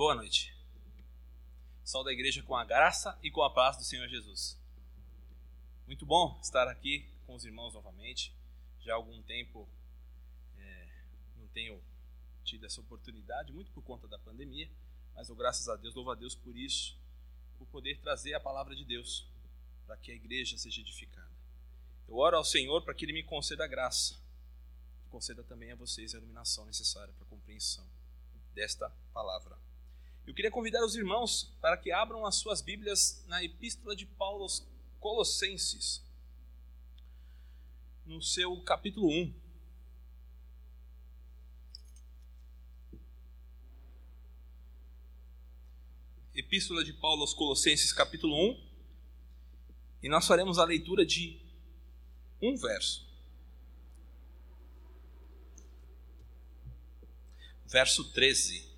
Boa noite. Sol da igreja com a graça e com a paz do Senhor Jesus. Muito bom estar aqui com os irmãos novamente. Já há algum tempo é, não tenho tido essa oportunidade, muito por conta da pandemia, mas eu, graças a Deus, louvo a Deus por isso, por poder trazer a palavra de Deus para que a igreja seja edificada. Eu oro ao Senhor para que Ele me conceda a graça, conceda também a vocês a iluminação necessária para a compreensão desta palavra. Eu queria convidar os irmãos para que abram as suas Bíblias na Epístola de Paulo aos Colossenses, no seu capítulo 1. Epístola de Paulo aos Colossenses, capítulo 1. E nós faremos a leitura de um verso. Verso 13.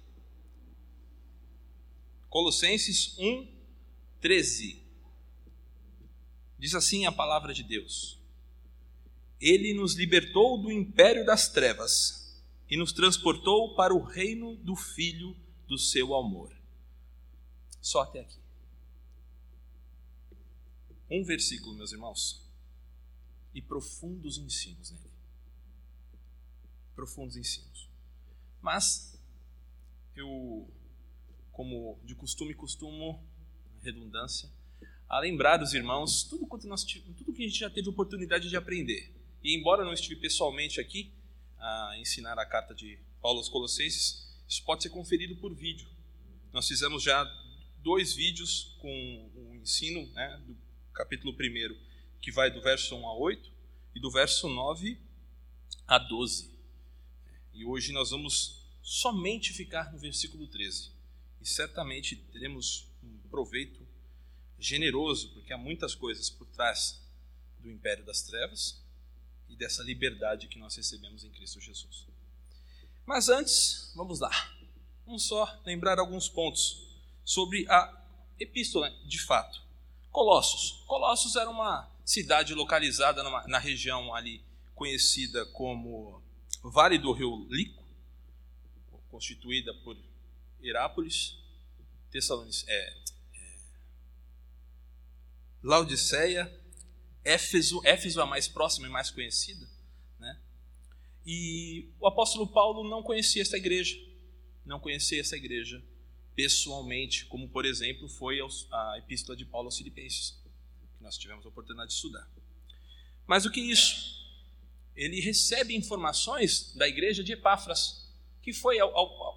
Colossenses 1, 13. Diz assim a palavra de Deus: Ele nos libertou do império das trevas e nos transportou para o reino do Filho do seu amor. Só até aqui. Um versículo, meus irmãos, e profundos ensinos nele. Profundos ensinos. Mas eu como de costume costumo, redundância, a lembrar os irmãos tudo quanto nós tudo que a gente já teve oportunidade de aprender. E embora não estive pessoalmente aqui a ensinar a carta de Paulo aos Colossenses, isso pode ser conferido por vídeo. Nós fizemos já dois vídeos com o ensino né, do capítulo 1, que vai do verso 1 a 8 e do verso 9 a 12. E hoje nós vamos somente ficar no versículo 13 e certamente teremos um proveito generoso, porque há muitas coisas por trás do império das trevas e dessa liberdade que nós recebemos em Cristo Jesus. Mas antes, vamos lá. Vamos só lembrar alguns pontos sobre a epístola de fato. Colossos. Colossos era uma cidade localizada numa, na região ali conhecida como Vale do Rio Lico, constituída por Herápolis, Tessalonicenses, é, é, Laodiceia, Éfeso, Éfeso é a mais próxima e mais conhecida, né? E o apóstolo Paulo não conhecia essa igreja, não conhecia essa igreja pessoalmente, como por exemplo foi a epístola de Paulo aos Filipenses, que nós tivemos a oportunidade de estudar. Mas o que é isso? Ele recebe informações da igreja de Epáfras, que foi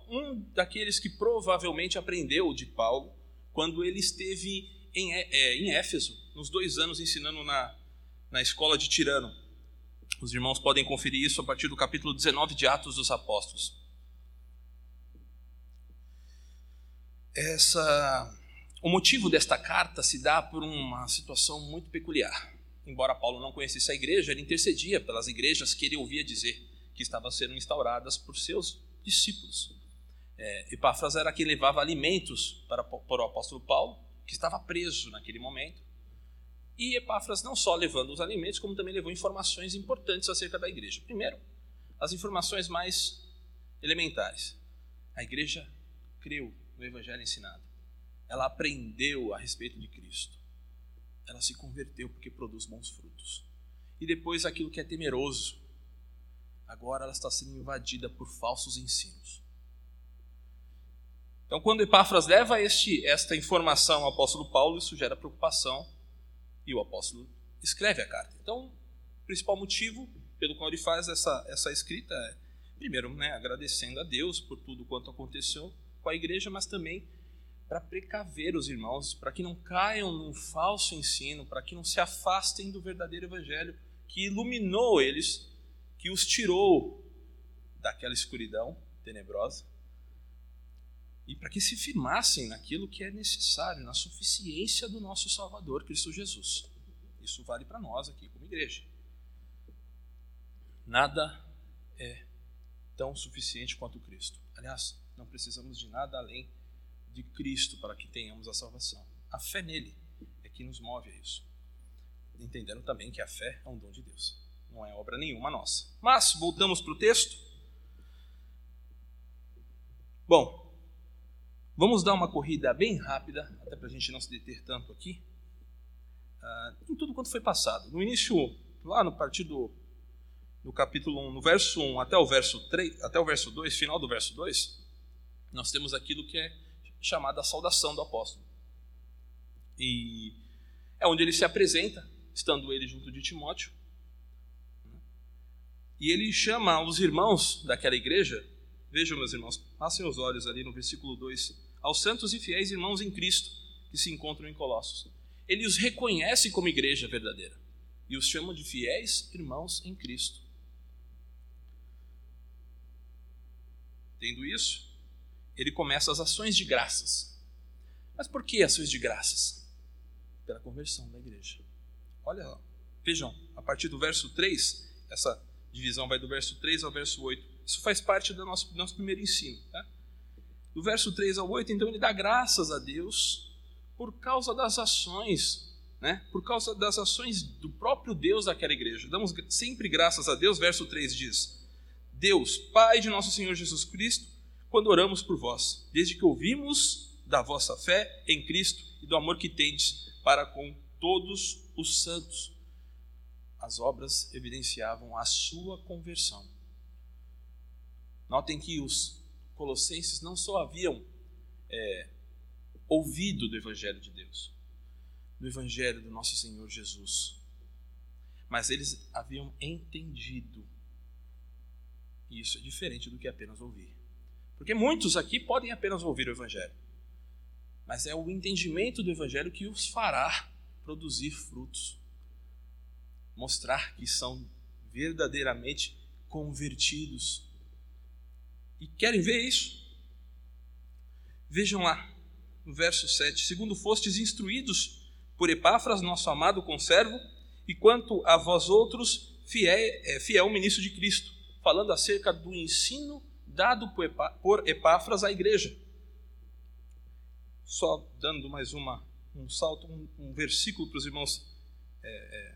um daqueles que provavelmente aprendeu de Paulo quando ele esteve em, é, em Éfeso, nos dois anos ensinando na, na escola de Tirano. Os irmãos podem conferir isso a partir do capítulo 19 de Atos dos Apóstolos. Essa, o motivo desta carta se dá por uma situação muito peculiar. Embora Paulo não conhecesse a igreja, ele intercedia pelas igrejas que ele ouvia dizer que estavam sendo instauradas por seus discípulos. É, Epáfras era quem levava alimentos para, para o apóstolo Paulo, que estava preso naquele momento. E Epáfras não só levando os alimentos, como também levou informações importantes acerca da igreja. Primeiro, as informações mais elementares. A igreja creu no evangelho ensinado. Ela aprendeu a respeito de Cristo. Ela se converteu porque produz bons frutos. E depois aquilo que é temeroso, agora ela está sendo invadida por falsos ensinos. Então, quando Epáfras leva este, esta informação ao apóstolo Paulo, isso gera preocupação e o apóstolo escreve a carta. Então, o principal motivo pelo qual ele faz essa, essa escrita é, primeiro, né, agradecendo a Deus por tudo quanto aconteceu com a igreja, mas também para precaver os irmãos, para que não caiam num falso ensino, para que não se afastem do verdadeiro evangelho que iluminou eles que os tirou daquela escuridão tenebrosa e para que se firmassem naquilo que é necessário, na suficiência do nosso Salvador, Cristo Jesus. Isso vale para nós aqui como igreja. Nada é tão suficiente quanto Cristo. Aliás, não precisamos de nada além de Cristo para que tenhamos a salvação. A fé nele é que nos move a isso. Entendendo também que a fé é um dom de Deus não é obra nenhuma nossa. Mas, voltamos para o texto. Bom, Vamos dar uma corrida bem rápida, até para a gente não se deter tanto aqui, uh, em tudo quanto foi passado. No início, lá no partido no capítulo 1, no verso 1 até o verso 3, até o verso 2, final do verso 2, nós temos aquilo que é chamada a saudação do apóstolo. E é onde ele se apresenta, estando ele junto de Timóteo. E ele chama os irmãos daquela igreja, vejam, meus irmãos, passem os olhos ali no versículo 2, aos santos e fiéis irmãos em Cristo que se encontram em Colossos. Ele os reconhece como igreja verdadeira e os chama de fiéis irmãos em Cristo. Tendo isso, ele começa as ações de graças. Mas por que ações de graças? Pela conversão da igreja. Olha, vejam, a partir do verso 3, essa divisão vai do verso 3 ao verso 8. Isso faz parte do nosso, nosso primeiro ensino. Tá? Do verso 3 ao 8, então ele dá graças a Deus por causa das ações, né? por causa das ações do próprio Deus daquela igreja. Damos sempre graças a Deus. Verso 3 diz: Deus, Pai de nosso Senhor Jesus Cristo, quando oramos por vós, desde que ouvimos da vossa fé em Cristo e do amor que tendes para com todos os santos. As obras evidenciavam a sua conversão. Notem que os colossenses não só haviam é, ouvido do Evangelho de Deus, do Evangelho do nosso Senhor Jesus, mas eles haviam entendido e isso é diferente do que apenas ouvir. Porque muitos aqui podem apenas ouvir o Evangelho. Mas é o entendimento do Evangelho que os fará produzir frutos. Mostrar que são verdadeiramente convertidos. E querem ver isso? Vejam lá, no verso 7. Segundo fostes instruídos por Epáfras, nosso amado conservo, e quanto a vós outros, fiel, é, fiel ministro de Cristo falando acerca do ensino dado por Epáfras à igreja. Só dando mais uma, um salto, um, um versículo para os irmãos é, é,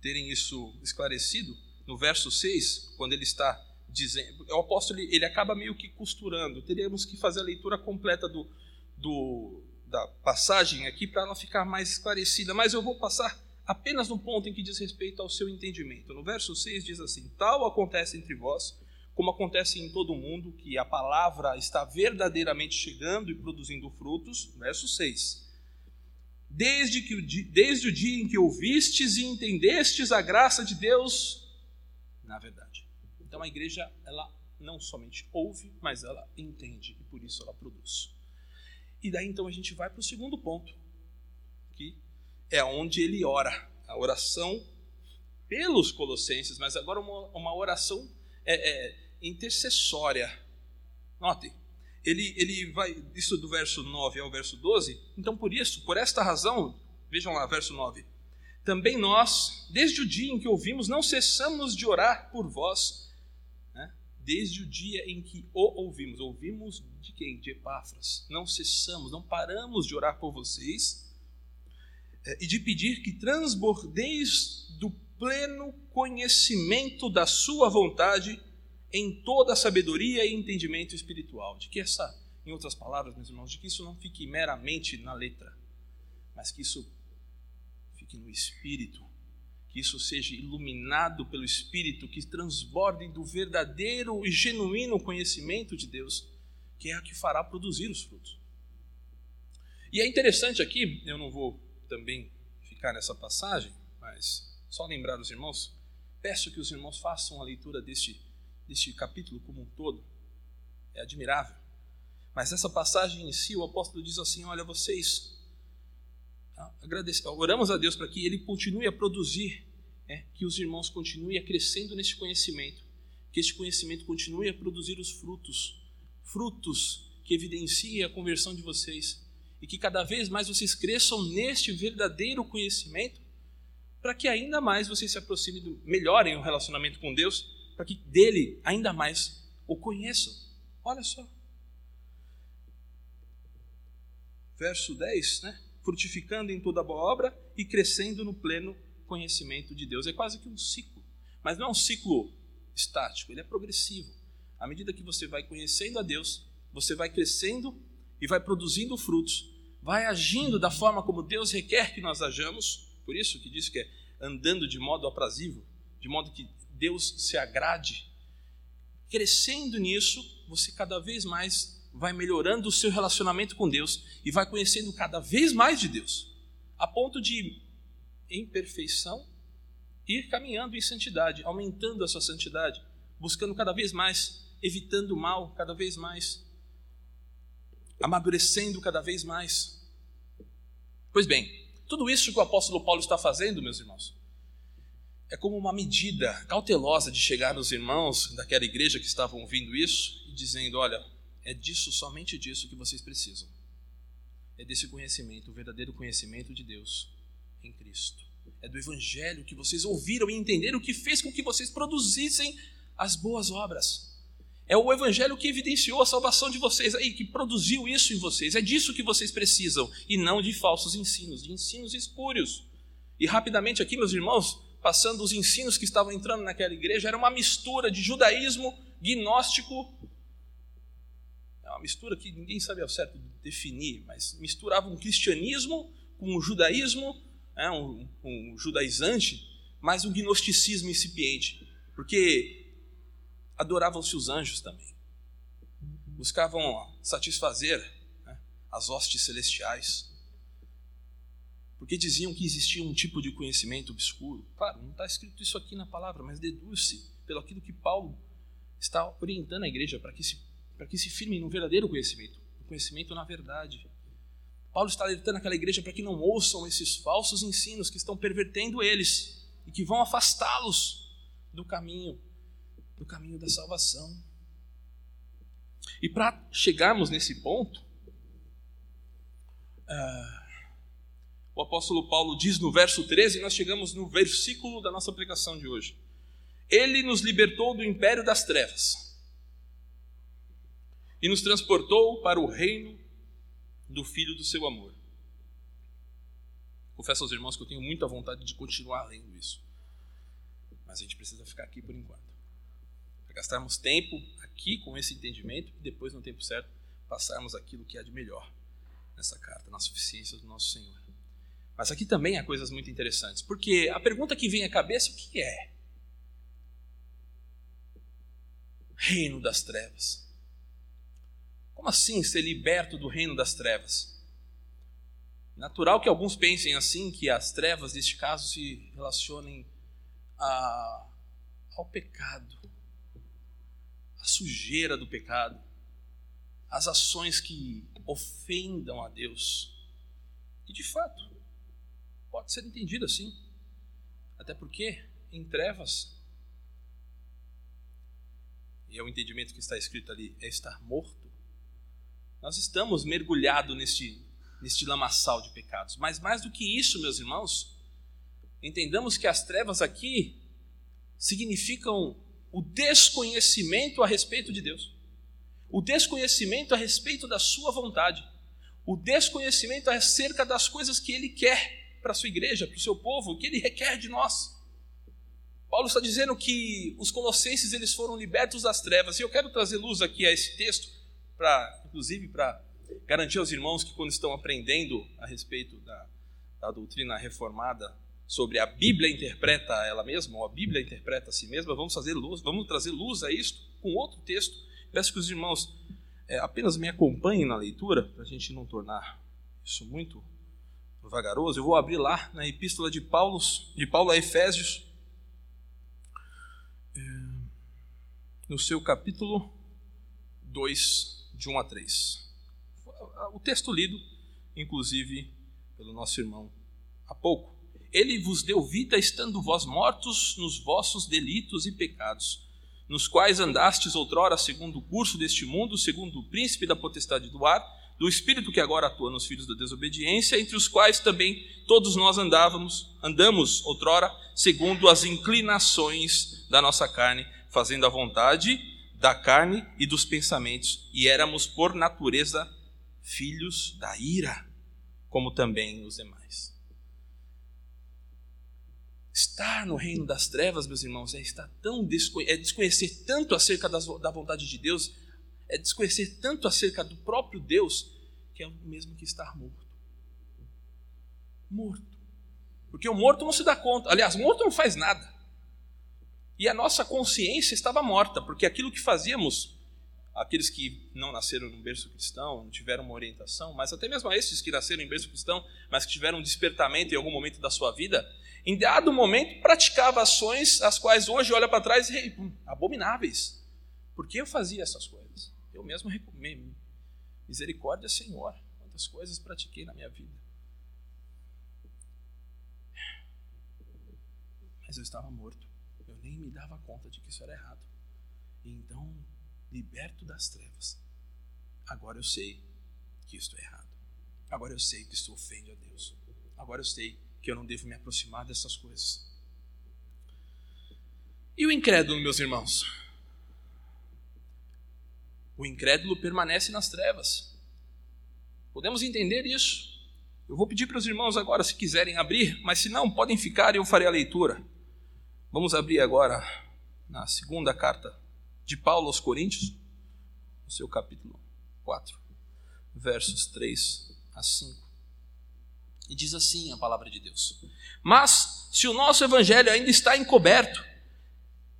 terem isso esclarecido. No verso 6, quando ele está dizendo. O apóstolo ele, acaba meio que costurando. Teríamos que fazer a leitura completa do, do da passagem aqui para ela ficar mais esclarecida, mas eu vou passar apenas no ponto em que diz respeito ao seu entendimento. No verso 6 diz assim: Tal acontece entre vós, como acontece em todo o mundo, que a palavra está verdadeiramente chegando e produzindo frutos. Verso 6. Desde, que o, desde o dia em que ouvistes e entendestes a graça de Deus na verdade. Então a igreja, ela não somente ouve, mas ela entende e por isso ela produz. E daí então a gente vai para o segundo ponto, que é onde ele ora. A oração pelos colossenses, mas agora uma, uma oração é, é, intercessória. Notem, ele, ele vai, isso do verso 9 ao verso 12, então por isso, por esta razão, vejam lá, verso 9. Também nós, desde o dia em que ouvimos, não cessamos de orar por vós, né? desde o dia em que o ouvimos. Ouvimos de quem? De Epáfras. Não cessamos, não paramos de orar por vocês é, e de pedir que transbordeis do pleno conhecimento da sua vontade em toda a sabedoria e entendimento espiritual. De que essa, em outras palavras, meus irmãos, de que isso não fique meramente na letra, mas que isso fique no espírito, que isso seja iluminado pelo espírito, que transborde do verdadeiro e genuíno conhecimento de Deus, que é a que fará produzir os frutos. E é interessante aqui, eu não vou também ficar nessa passagem, mas só lembrar os irmãos, peço que os irmãos façam a leitura deste, deste capítulo como um todo. É admirável. Mas essa passagem em si, o apóstolo diz assim: Olha, vocês. Agradece, oramos a Deus para que Ele continue a produzir, é, que os irmãos continuem crescendo nesse conhecimento, que este conhecimento continue a produzir os frutos, frutos que evidenciem a conversão de vocês e que cada vez mais vocês cresçam neste verdadeiro conhecimento, para que ainda mais vocês se aproximem, do, melhorem o relacionamento com Deus, para que dele ainda mais o conheçam. Olha só. Verso 10, né? Frutificando em toda boa obra e crescendo no pleno conhecimento de Deus. É quase que um ciclo, mas não é um ciclo estático, ele é progressivo. À medida que você vai conhecendo a Deus, você vai crescendo e vai produzindo frutos, vai agindo da forma como Deus requer que nós ajamos, por isso que diz que é andando de modo aprazível, de modo que Deus se agrade. Crescendo nisso, você cada vez mais vai melhorando o seu relacionamento com Deus e vai conhecendo cada vez mais de Deus, a ponto de, em perfeição, ir caminhando em santidade, aumentando a sua santidade, buscando cada vez mais, evitando o mal cada vez mais, amadurecendo cada vez mais. Pois bem, tudo isso que o apóstolo Paulo está fazendo, meus irmãos, é como uma medida cautelosa de chegar nos irmãos daquela igreja que estavam ouvindo isso e dizendo: olha, é disso, somente disso que vocês precisam. É desse conhecimento, o verdadeiro conhecimento de Deus em Cristo. É do Evangelho que vocês ouviram e entenderam que fez com que vocês produzissem as boas obras. É o Evangelho que evidenciou a salvação de vocês aí, que produziu isso em vocês. É disso que vocês precisam, e não de falsos ensinos, de ensinos espúrios. E rapidamente aqui, meus irmãos, passando os ensinos que estavam entrando naquela igreja, era uma mistura de judaísmo, gnóstico. É uma mistura que ninguém sabe ao certo definir, mas misturava um cristianismo com um judaísmo, é, um, um judaizante, mas um gnosticismo incipiente. Porque adoravam-se os anjos também. Buscavam satisfazer né, as hostes celestiais. Porque diziam que existia um tipo de conhecimento obscuro. Claro, não está escrito isso aqui na palavra, mas deduz-se pelo aquilo que Paulo está orientando a igreja para que se, para que se firme no verdadeiro conhecimento, no conhecimento na verdade. Paulo está alertando aquela igreja para que não ouçam esses falsos ensinos que estão pervertendo eles e que vão afastá-los do caminho do caminho da salvação. E para chegarmos nesse ponto, uh, o apóstolo Paulo diz no verso 13, e nós chegamos no versículo da nossa aplicação de hoje. Ele nos libertou do império das trevas e nos transportou para o reino do Filho do seu amor. Confesso aos irmãos que eu tenho muita vontade de continuar lendo isso, mas a gente precisa ficar aqui por enquanto gastarmos tempo aqui com esse entendimento e depois, no tempo certo, passarmos aquilo que há de melhor nessa carta, na suficiência do nosso Senhor. Mas aqui também há coisas muito interessantes, porque a pergunta que vem à cabeça, o que é? Reino das trevas. Como assim ser liberto do reino das trevas? Natural que alguns pensem assim, que as trevas, neste caso, se relacionem a, ao pecado, a sujeira do pecado, as ações que ofendam a Deus. E de fato, pode ser entendido assim. Até porque em trevas, e é o entendimento que está escrito ali, é estar morto. Nós estamos mergulhados neste, neste lamaçal de pecados. Mas mais do que isso, meus irmãos, entendamos que as trevas aqui significam o desconhecimento a respeito de Deus, o desconhecimento a respeito da Sua vontade, o desconhecimento acerca das coisas que Ele quer para a sua igreja, para o seu povo, o que Ele requer de nós. Paulo está dizendo que os colossenses eles foram libertos das trevas, e eu quero trazer luz aqui a esse texto, para, inclusive para garantir aos irmãos que quando estão aprendendo a respeito da, da doutrina reformada sobre a Bíblia interpreta ela mesma, ou a Bíblia interpreta a si mesma, vamos fazer luz, vamos trazer luz a isto com outro texto. Peço que os irmãos é, apenas me acompanhem na leitura, para a gente não tornar isso muito vagaroso. Eu vou abrir lá na epístola de Paulo, de Paulo a Efésios, é, no seu capítulo 2, de 1 a 3. O texto lido, inclusive, pelo nosso irmão há pouco. Ele vos deu vida estando vós mortos nos vossos delitos e pecados, nos quais andastes outrora segundo o curso deste mundo, segundo o príncipe da potestade do ar, do espírito que agora atua nos filhos da desobediência, entre os quais também todos nós andávamos, andamos outrora segundo as inclinações da nossa carne, fazendo a vontade da carne e dos pensamentos, e éramos por natureza filhos da ira, como também os demais. Estar no reino das trevas, meus irmãos, é estar tão desconhe é desconhecer tanto acerca das, da vontade de Deus, é desconhecer tanto acerca do próprio Deus, que é o mesmo que estar morto. Morto. Porque o morto não se dá conta. Aliás, o morto não faz nada. E a nossa consciência estava morta, porque aquilo que fazíamos, aqueles que não nasceram no berço cristão, não tiveram uma orientação, mas até mesmo esses que nasceram em berço cristão, mas que tiveram um despertamento em algum momento da sua vida, em dado momento praticava ações as quais hoje olha para trás e abomináveis. Por que eu fazia essas coisas? Eu mesmo recomendo. Misericórdia, Senhor. Quantas coisas pratiquei na minha vida. Mas eu estava morto. Eu nem me dava conta de que isso era errado. E então, liberto das trevas, agora eu sei que isto é errado. Agora eu sei que isto ofende a Deus. Agora eu sei que eu não devo me aproximar dessas coisas. E o incrédulo, meus irmãos? O incrédulo permanece nas trevas. Podemos entender isso. Eu vou pedir para os irmãos agora, se quiserem abrir, mas se não, podem ficar e eu farei a leitura. Vamos abrir agora na segunda carta de Paulo aos Coríntios, no seu capítulo 4, versos 3 a 5. E diz assim a palavra de Deus: Mas se o nosso evangelho ainda está encoberto,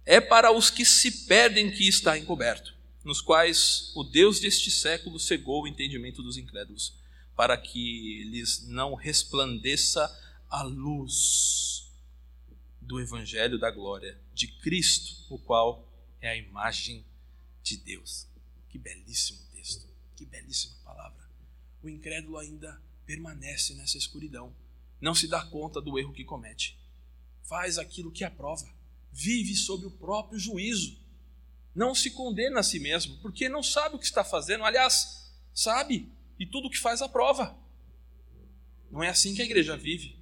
é para os que se perdem que está encoberto, nos quais o Deus deste século cegou o entendimento dos incrédulos, para que lhes não resplandeça a luz do evangelho da glória de Cristo, o qual é a imagem de Deus. Que belíssimo texto, que belíssima palavra. O incrédulo ainda permanece nessa escuridão, não se dá conta do erro que comete, faz aquilo que aprova, vive sob o próprio juízo, não se condena a si mesmo, porque não sabe o que está fazendo, aliás, sabe, e tudo o que faz aprova. Não é assim que a igreja vive,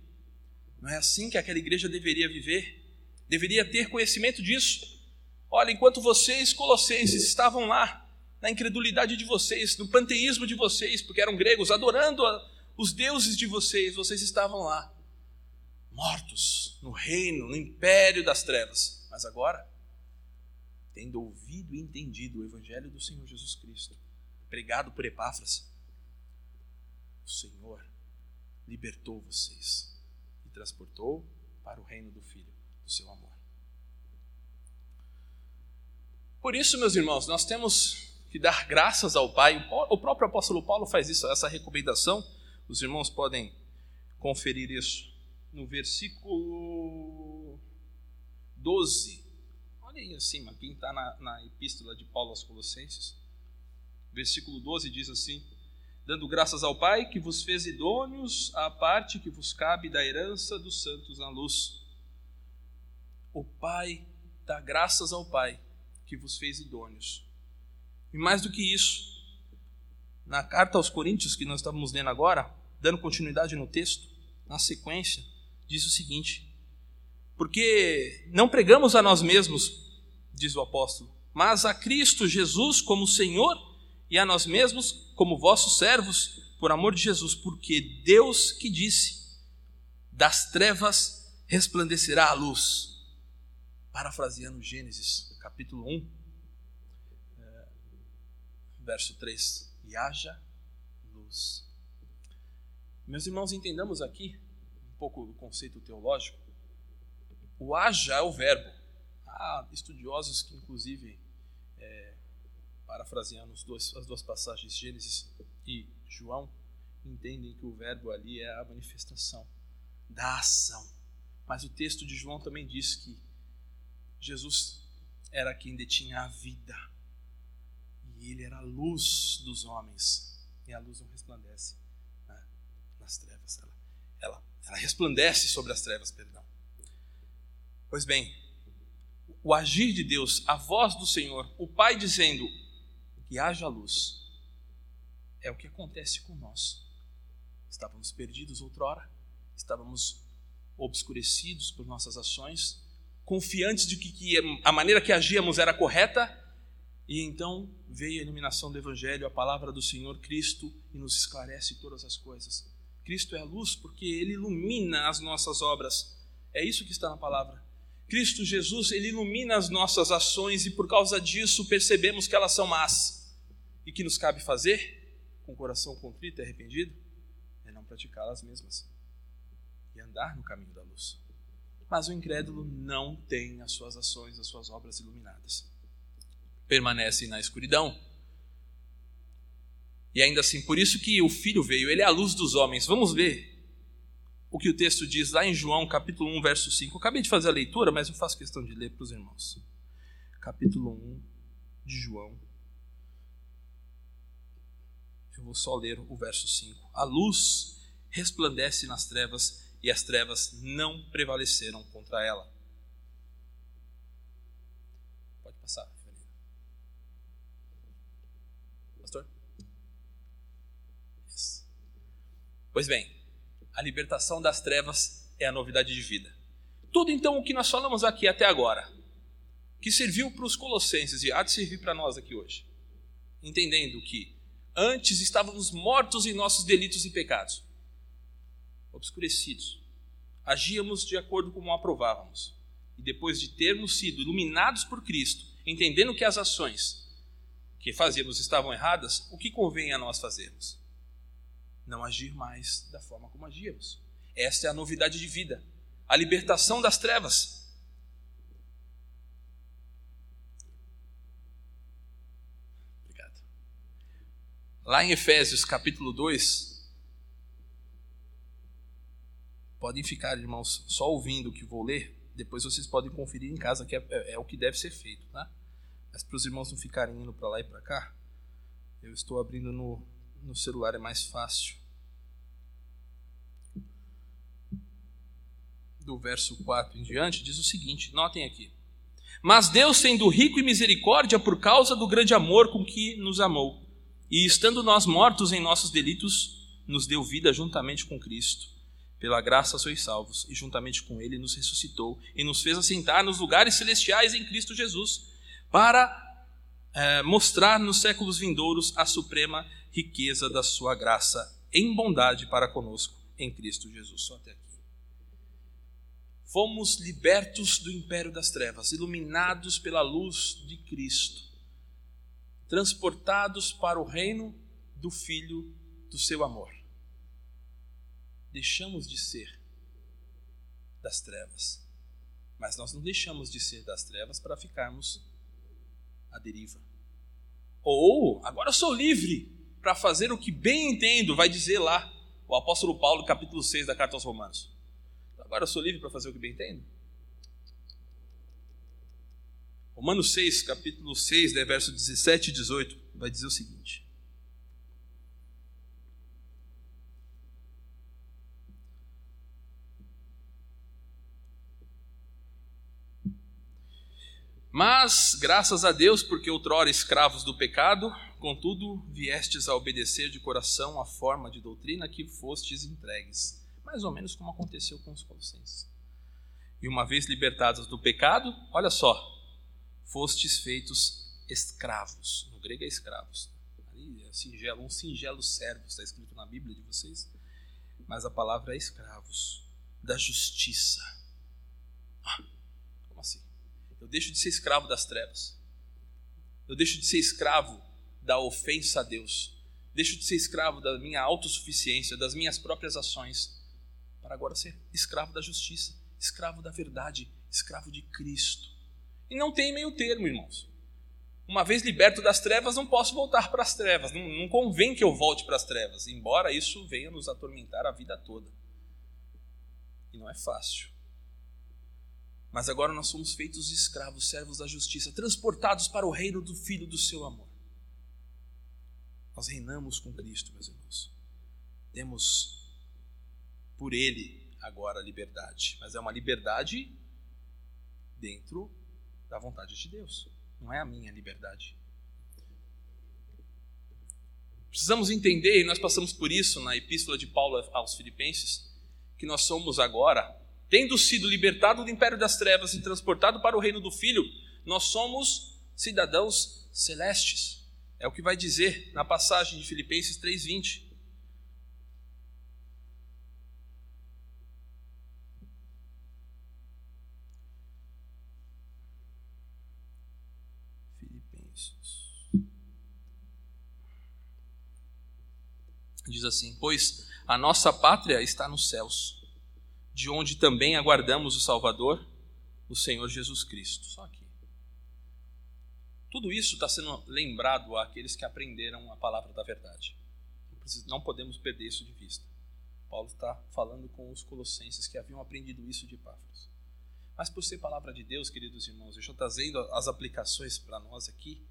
não é assim que aquela igreja deveria viver, deveria ter conhecimento disso. Olha, enquanto vocês, colossenses, estavam lá, na incredulidade de vocês, no panteísmo de vocês, porque eram gregos, adorando a, os deuses de vocês, vocês estavam lá, mortos no reino, no império das trevas. Mas agora, tendo ouvido e entendido o evangelho do Senhor Jesus Cristo, pregado por Epáfras, o Senhor libertou vocês e transportou para o reino do Filho, do seu amor. Por isso, meus irmãos, nós temos que dar graças ao Pai. O próprio apóstolo Paulo faz isso, essa recomendação os irmãos podem conferir isso no versículo 12. Olha aí acima, quem está na, na epístola de Paulo aos Colossenses. Versículo 12 diz assim: Dando graças ao Pai que vos fez idôneos à parte que vos cabe da herança dos santos na luz. O Pai dá graças ao Pai que vos fez idôneos. E mais do que isso, na carta aos Coríntios que nós estávamos lendo agora, dando continuidade no texto, na sequência, diz o seguinte: Porque não pregamos a nós mesmos, diz o apóstolo, mas a Cristo Jesus como Senhor e a nós mesmos como vossos servos, por amor de Jesus, porque Deus que disse: Das trevas resplandecerá a luz. Parafraseando Gênesis, capítulo 1, eh, verso 3 e haja luz. Meus irmãos, entendamos aqui um pouco do conceito teológico. O haja é o verbo. Há estudiosos que, inclusive, é, parafraseando dois, as duas passagens, Gênesis e João, entendem que o verbo ali é a manifestação da ação. Mas o texto de João também diz que Jesus era quem detinha a vida e ele era a luz dos homens. E a luz não resplandece né, nas trevas. Ela, ela, ela resplandece sobre as trevas, perdão. Pois bem, o agir de Deus, a voz do Senhor, o Pai dizendo que haja luz, é o que acontece com nós. Estávamos perdidos outrora, estávamos obscurecidos por nossas ações, confiantes de que a maneira que agíamos era correta, e então veio a iluminação do Evangelho, a palavra do Senhor Cristo, e nos esclarece todas as coisas. Cristo é a luz porque ele ilumina as nossas obras. É isso que está na palavra. Cristo Jesus, ele ilumina as nossas ações e por causa disso percebemos que elas são más. e que nos cabe fazer com o coração contrito e arrependido é não praticá-las mesmas e andar no caminho da luz. Mas o incrédulo não tem as suas ações, as suas obras iluminadas. Permanece na escuridão. E ainda assim, por isso que o Filho veio, ele é a luz dos homens. Vamos ver o que o texto diz lá em João, capítulo 1, verso 5. Eu acabei de fazer a leitura, mas eu faço questão de ler para os irmãos. Capítulo 1 de João. Eu vou só ler o verso 5. A luz resplandece nas trevas e as trevas não prevaleceram contra ela. Pode passar, Pastor? Isso. Pois bem, a libertação das trevas é a novidade de vida. Tudo então o que nós falamos aqui até agora, que serviu para os colossenses e há de servir para nós aqui hoje, entendendo que antes estávamos mortos em nossos delitos e pecados, obscurecidos, agíamos de acordo com como aprovávamos, e depois de termos sido iluminados por Cristo, entendendo que as ações que fazíamos estavam erradas, o que convém a nós fazermos? Não agir mais da forma como agíamos. Esta é a novidade de vida, a libertação das trevas. Obrigado. Lá em Efésios capítulo 2, podem ficar, irmãos, só ouvindo o que vou ler, depois vocês podem conferir em casa, que é, é, é o que deve ser feito, tá? Mas para os irmãos não ficarem indo para lá e para cá, eu estou abrindo no, no celular é mais fácil. Do verso 4 em diante, diz o seguinte: notem aqui. Mas Deus, sendo rico em misericórdia por causa do grande amor com que nos amou, e estando nós mortos em nossos delitos, nos deu vida juntamente com Cristo. Pela graça sois salvos, e juntamente com Ele nos ressuscitou e nos fez assentar nos lugares celestiais em Cristo Jesus, para é, mostrar nos séculos vindouros a suprema riqueza da sua graça em bondade para conosco em Cristo Jesus. Só até aqui. Fomos libertos do império das trevas, iluminados pela luz de Cristo, transportados para o reino do Filho do seu amor. Deixamos de ser das trevas, mas nós não deixamos de ser das trevas para ficarmos à deriva. Ou, agora eu sou livre, para fazer o que bem entendo, vai dizer lá o apóstolo Paulo, capítulo 6 da carta aos Romanos. Agora eu sou livre para fazer o que bem entendo? Romanos 6, capítulo 6, né, verso 17 e 18, vai dizer o seguinte: Mas, graças a Deus, porque outrora escravos do pecado, Contudo, viestes a obedecer de coração a forma de doutrina que fostes entregues, mais ou menos como aconteceu com os colossenses. E uma vez libertados do pecado, olha só, fostes feitos escravos. No grego é escravos. Ali é singelo, um singelo servo, está escrito na Bíblia de vocês. Mas a palavra é escravos, da justiça. Ah, como assim? Eu deixo de ser escravo das trevas. Eu deixo de ser escravo da ofensa a Deus. Deixo de ser escravo da minha autossuficiência, das minhas próprias ações, para agora ser escravo da justiça, escravo da verdade, escravo de Cristo. E não tem meio termo, irmãos. Uma vez liberto das trevas, não posso voltar para as trevas. Não, não convém que eu volte para as trevas, embora isso venha nos atormentar a vida toda. E não é fácil. Mas agora nós somos feitos escravos, servos da justiça, transportados para o reino do Filho do seu amor. Nós reinamos com Cristo, meus irmãos. Temos por Ele agora a liberdade, mas é uma liberdade dentro da vontade de Deus, não é a minha liberdade. Precisamos entender, e nós passamos por isso na epístola de Paulo aos Filipenses, que nós somos agora, tendo sido libertados do império das trevas e transportados para o reino do Filho, nós somos cidadãos celestes. É o que vai dizer na passagem de Filipenses 3:20. Filipenses. Diz assim: Pois a nossa pátria está nos céus, de onde também aguardamos o Salvador, o Senhor Jesus Cristo. Só aqui. Tudo isso está sendo lembrado àqueles que aprenderam a palavra da verdade. Não podemos perder isso de vista. Paulo está falando com os colossenses que haviam aprendido isso de Epáfras. Mas por ser palavra de Deus, queridos irmãos, eu estou trazendo as aplicações para nós aqui,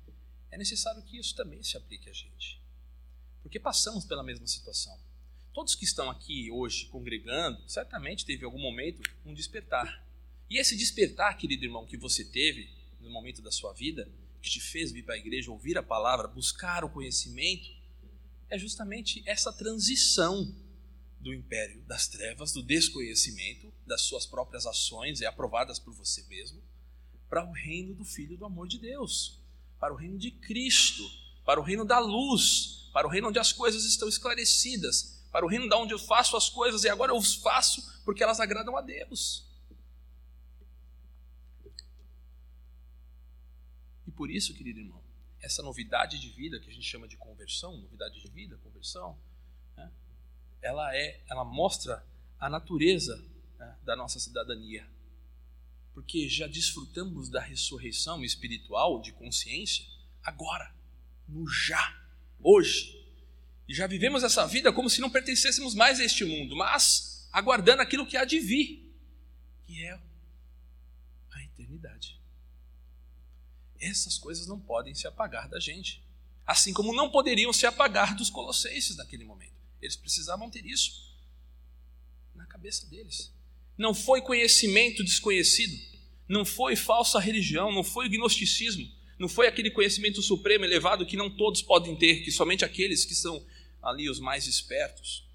é necessário que isso também se aplique a gente. Porque passamos pela mesma situação. Todos que estão aqui hoje congregando, certamente teve algum momento um despertar. E esse despertar, querido irmão, que você teve no momento da sua vida, que te fez vir para a igreja, ouvir a palavra, buscar o conhecimento, é justamente essa transição do império das trevas, do desconhecimento, das suas próprias ações e aprovadas por você mesmo, para o reino do Filho do amor de Deus, para o reino de Cristo, para o reino da luz, para o reino onde as coisas estão esclarecidas, para o reino da onde eu faço as coisas e agora eu os faço porque elas agradam a Deus. Por isso, querido irmão, essa novidade de vida que a gente chama de conversão, novidade de vida, conversão, ela é, ela mostra a natureza né, da nossa cidadania. Porque já desfrutamos da ressurreição espiritual de consciência agora, no já, hoje. E já vivemos essa vida como se não pertencêssemos mais a este mundo, mas aguardando aquilo que há de vir, que é a eternidade. Essas coisas não podem se apagar da gente, assim como não poderiam se apagar dos colossenses naquele momento. Eles precisavam ter isso na cabeça deles. Não foi conhecimento desconhecido, não foi falsa religião, não foi gnosticismo, não foi aquele conhecimento supremo elevado que não todos podem ter, que somente aqueles que são ali os mais espertos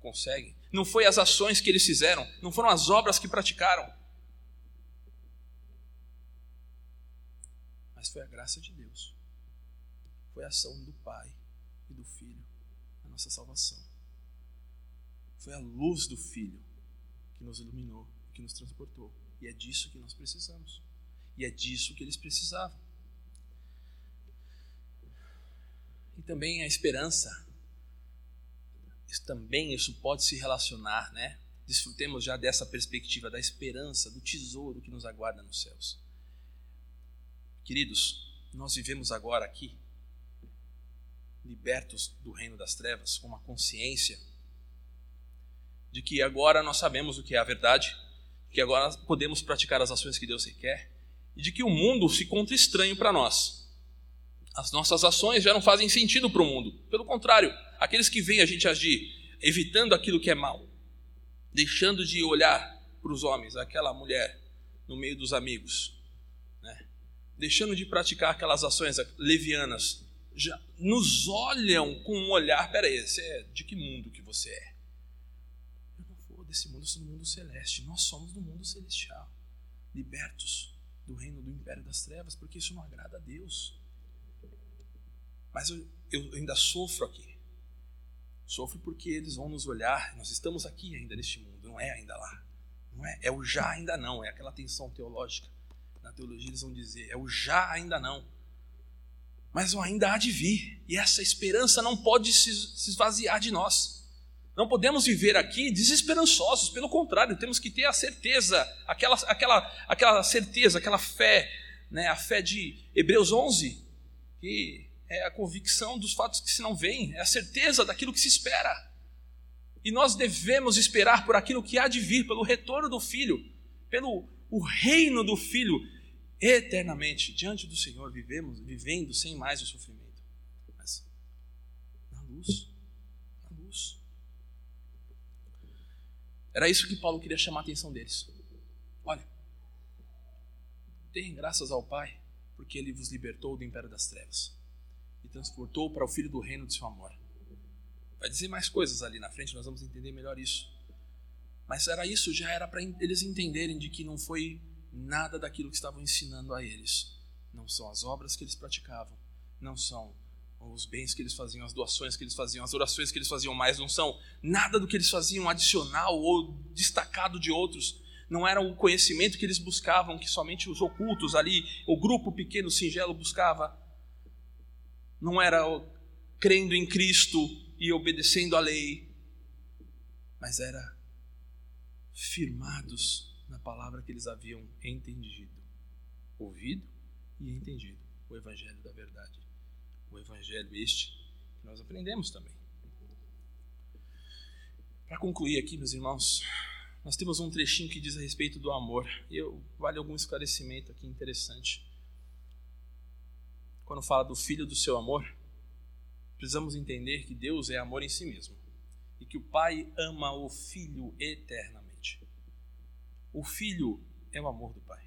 conseguem. Não foi as ações que eles fizeram, não foram as obras que praticaram. Mas foi a graça de Deus. Foi a ação do Pai e do Filho nossa salvação. Foi a luz do Filho que nos iluminou, que nos transportou. E é disso que nós precisamos. E é disso que eles precisavam. E também a esperança. Isso, também isso pode se relacionar, né? Desfrutemos já dessa perspectiva da esperança, do tesouro que nos aguarda nos céus. Queridos, nós vivemos agora aqui libertos do reino das trevas, com uma consciência de que agora nós sabemos o que é a verdade, que agora podemos praticar as ações que Deus requer e de que o mundo se conta estranho para nós. As nossas ações já não fazem sentido para o mundo. Pelo contrário, aqueles que veem a gente agir evitando aquilo que é mal, deixando de olhar para os homens, aquela mulher no meio dos amigos? Deixando de praticar aquelas ações levianas já nos olham com um olhar, peraí, você é, de que mundo que você é? Eu não vou desse mundo, eu sou do mundo celeste. Nós somos do mundo celestial, libertos do reino do império das trevas, porque isso não agrada a Deus. Mas eu, eu ainda sofro aqui. Sofro porque eles vão nos olhar, nós estamos aqui ainda neste mundo, não é ainda lá. Não é, é o já ainda não, é aquela tensão teológica. Na teologia eles vão dizer, é o já ainda não mas o ainda há de vir. E essa esperança não pode se esvaziar de nós. Não podemos viver aqui desesperançosos, pelo contrário, temos que ter a certeza, aquela, aquela, aquela certeza, aquela fé, né, a fé de Hebreus 11, que é a convicção dos fatos que se não veem, é a certeza daquilo que se espera. E nós devemos esperar por aquilo que há de vir, pelo retorno do Filho, pelo o reino do Filho, eternamente diante do Senhor, vivemos, vivendo sem mais o sofrimento, mas na luz, na luz. Era isso que Paulo queria chamar a atenção deles. Olha, deem graças ao Pai, porque Ele vos libertou do império das trevas e transportou para o Filho do reino de seu amor. Vai dizer mais coisas ali na frente, nós vamos entender melhor isso. Mas era isso, já era para eles entenderem de que não foi nada daquilo que estavam ensinando a eles. Não são as obras que eles praticavam, não são os bens que eles faziam, as doações que eles faziam, as orações que eles faziam mais, não são nada do que eles faziam adicional ou destacado de outros. Não era o conhecimento que eles buscavam, que somente os ocultos ali, o grupo pequeno, singelo buscava. Não era crendo em Cristo, e obedecendo a lei, mas era firmados na palavra que eles haviam entendido, ouvido e entendido, o evangelho da verdade. O evangelho este que nós aprendemos também. Para concluir aqui, meus irmãos, nós temos um trechinho que diz a respeito do amor. E vale algum esclarecimento aqui interessante. Quando fala do filho do seu amor, precisamos entender que Deus é amor em si mesmo e que o Pai ama o Filho eternamente. O Filho é o amor do Pai.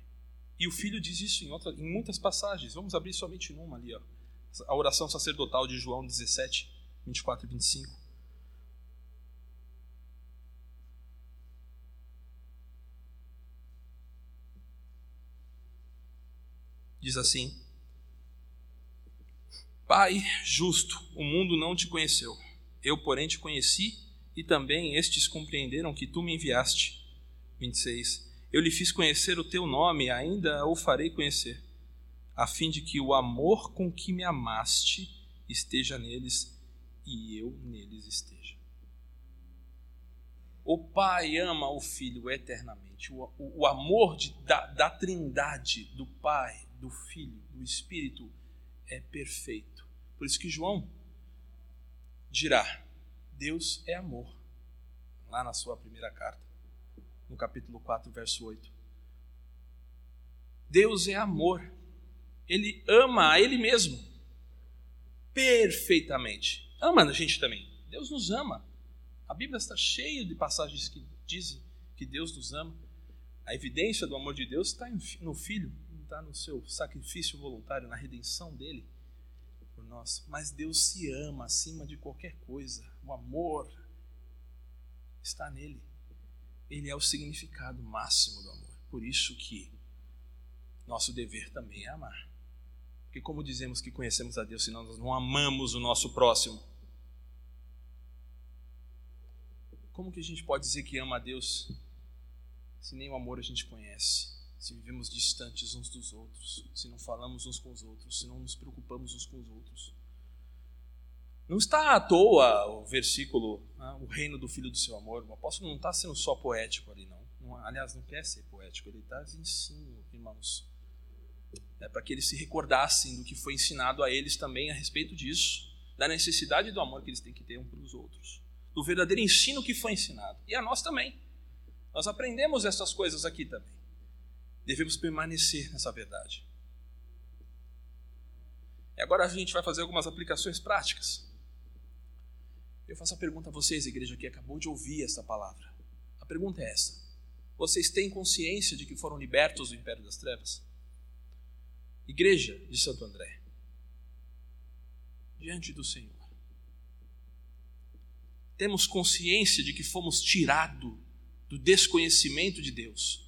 E o Filho diz isso em, outra, em muitas passagens. Vamos abrir somente numa ali, ó. a oração sacerdotal de João 17, 24 e 25. Diz assim: Pai justo, o mundo não te conheceu. Eu, porém, te conheci e também estes compreenderam que tu me enviaste. 26. Eu lhe fiz conhecer o teu nome, ainda o farei conhecer, a fim de que o amor com que me amaste esteja neles e eu neles esteja. O Pai ama o Filho eternamente. O, o, o amor de, da, da Trindade, do Pai, do Filho, do Espírito, é perfeito. Por isso que João dirá: Deus é amor. Lá na sua primeira carta, no capítulo 4, verso 8. Deus é amor. Ele ama a Ele mesmo perfeitamente. Ama a gente também. Deus nos ama. A Bíblia está cheia de passagens que dizem que Deus nos ama. A evidência do amor de Deus está no Filho está no seu sacrifício voluntário, na redenção dele por nós. Mas Deus se ama acima de qualquer coisa. O amor está nele. Ele é o significado máximo do amor. Por isso que nosso dever também é amar. Porque como dizemos que conhecemos a Deus se nós não amamos o nosso próximo? Como que a gente pode dizer que ama a Deus se nem o amor a gente conhece? se vivemos distantes uns dos outros, se não falamos uns com os outros, se não nos preocupamos uns com os outros. Não está à toa o versículo, né, o reino do Filho do seu amor. O apóstolo não está sendo só poético ali, não. não aliás, não quer ser poético, ele está ensino, irmãos. É para que eles se recordassem do que foi ensinado a eles também a respeito disso, da necessidade do amor que eles têm que ter um para os outros, do verdadeiro ensino que foi ensinado. E a nós também. Nós aprendemos essas coisas aqui também devemos permanecer nessa verdade. E agora a gente vai fazer algumas aplicações práticas. Eu faço a pergunta a vocês, igreja, que acabou de ouvir essa palavra. A pergunta é essa: Vocês têm consciência de que foram libertos do império das trevas? Igreja de Santo André, diante do Senhor, temos consciência de que fomos tirados do desconhecimento de Deus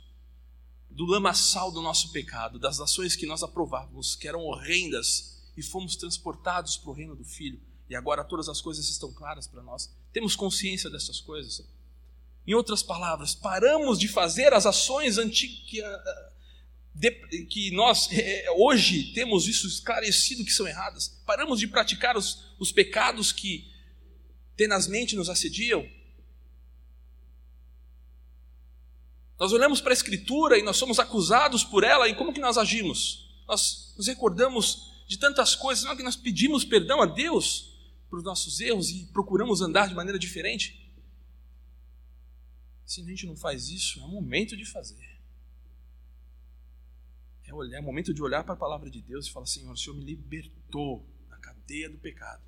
do lamaçal do nosso pecado, das ações que nós aprovávamos, que eram horrendas, e fomos transportados para o reino do Filho, e agora todas as coisas estão claras para nós. Temos consciência dessas coisas. Em outras palavras, paramos de fazer as ações antigas que, ah, nós eh, hoje temos isso esclarecido que são erradas. Paramos de praticar os, os pecados que tenazmente nos assediam Nós olhamos para a Escritura e nós somos acusados por ela, e como que nós agimos? Nós nos recordamos de tantas coisas, não é que nós pedimos perdão a Deus por nossos erros e procuramos andar de maneira diferente? Se a gente não faz isso, é o momento de fazer. É, olhar, é o momento de olhar para a palavra de Deus e falar: Senhor, o Senhor me libertou da cadeia do pecado,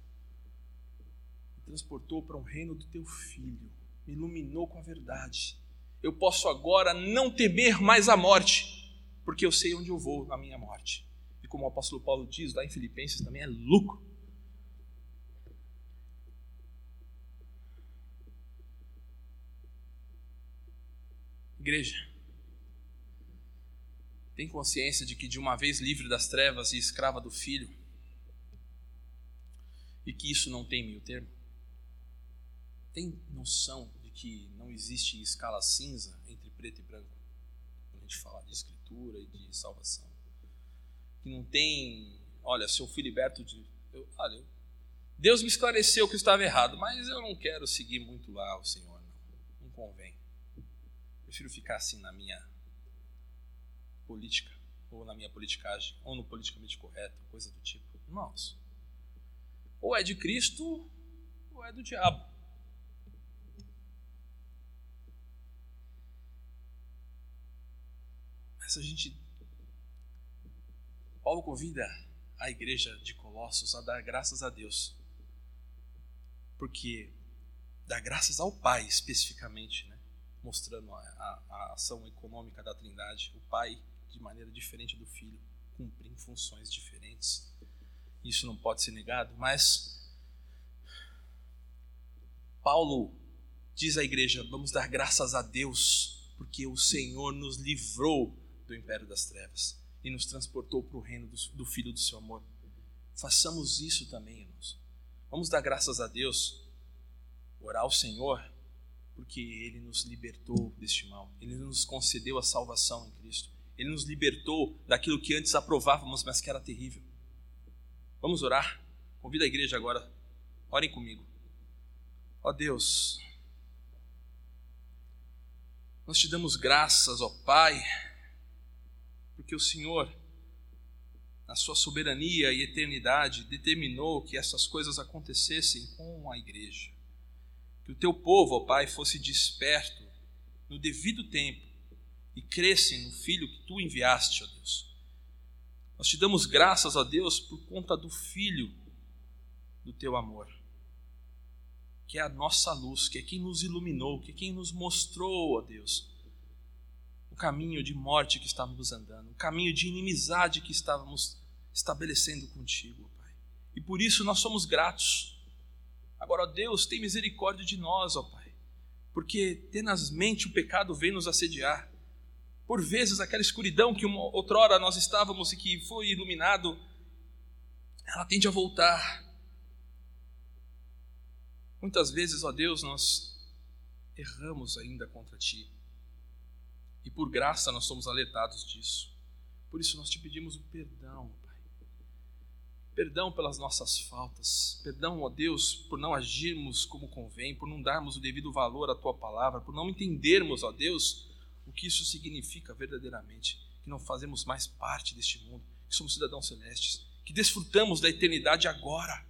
me transportou para o reino do teu filho, me iluminou com a verdade eu posso agora não temer mais a morte, porque eu sei onde eu vou na minha morte. E como o apóstolo Paulo diz lá em Filipenses, também é lucro. Igreja, tem consciência de que de uma vez livre das trevas e escrava do filho, e que isso não tem meio termo? Tem noção que não existe escala cinza entre preto e branco, quando a gente fala de escritura e de salvação. Que não tem, olha, se eu fui liberto de. Eu, olha, eu Deus me esclareceu que eu estava errado, mas eu não quero seguir muito lá o Senhor, não. Não convém. Prefiro ficar assim na minha política, ou na minha politicagem, ou no politicamente correto, coisa do tipo. Irmãos, ou é de Cristo, ou é do diabo. Mas a gente. Paulo convida a igreja de Colossos a dar graças a Deus porque dá graças ao Pai especificamente, né? Mostrando a, a, a, ação econômica da Trindade, o Pai de maneira diferente do Filho, cumprindo funções diferentes. Isso não pode ser negado, mas Paulo diz à igreja: vamos dar graças a Deus, porque o Senhor nos livrou do império das trevas e nos transportou para o reino do, do Filho do seu amor. Façamos isso também, irmãos. Vamos dar graças a Deus, orar ao Senhor, porque Ele nos libertou deste mal. Ele nos concedeu a salvação em Cristo. Ele nos libertou daquilo que antes aprovávamos, mas que era terrível. Vamos orar? Convido a igreja agora. Orem comigo. Ó Deus, nós te damos graças, ó Pai, porque o Senhor na sua soberania e eternidade, determinou que essas coisas acontecessem com a igreja. Que o teu povo, ó Pai, fosse desperto no devido tempo e crescem no Filho que tu enviaste, ó Deus. Nós te damos graças, ó Deus, por conta do Filho do teu amor, que é a nossa luz, que é quem nos iluminou, que é quem nos mostrou, ó Deus, o caminho de morte que estávamos andando, o caminho de inimizade que estávamos estabelecendo contigo, Pai. E por isso nós somos gratos. Agora, ó Deus, tem misericórdia de nós, ó Pai, porque tenazmente o pecado vem nos assediar. Por vezes, aquela escuridão que uma, outrora nós estávamos e que foi iluminado, ela tende a voltar. Muitas vezes, ó Deus, nós erramos ainda contra Ti. E por graça nós somos alertados disso. Por isso nós te pedimos o perdão. Perdão pelas nossas faltas. Perdão, ó Deus, por não agirmos como convém, por não darmos o devido valor à tua palavra, por não entendermos, ó Deus, o que isso significa verdadeiramente, que não fazemos mais parte deste mundo, que somos cidadãos celestes, que desfrutamos da eternidade agora.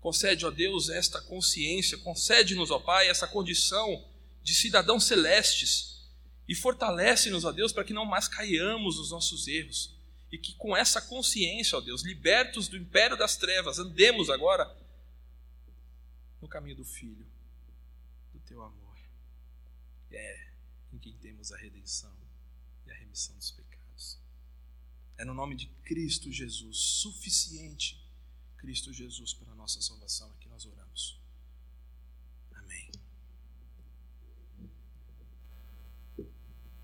Concede, ó Deus, esta consciência, concede-nos, ó Pai, essa condição de cidadãos celestes e fortalece-nos, ó Deus, para que não mais caiamos nos nossos erros. E que com essa consciência, ó Deus, libertos do império das trevas, andemos agora no caminho do Filho, do teu amor. É em quem temos a redenção e a remissão dos pecados. É no nome de Cristo Jesus, suficiente Cristo Jesus para a nossa salvação, oramos.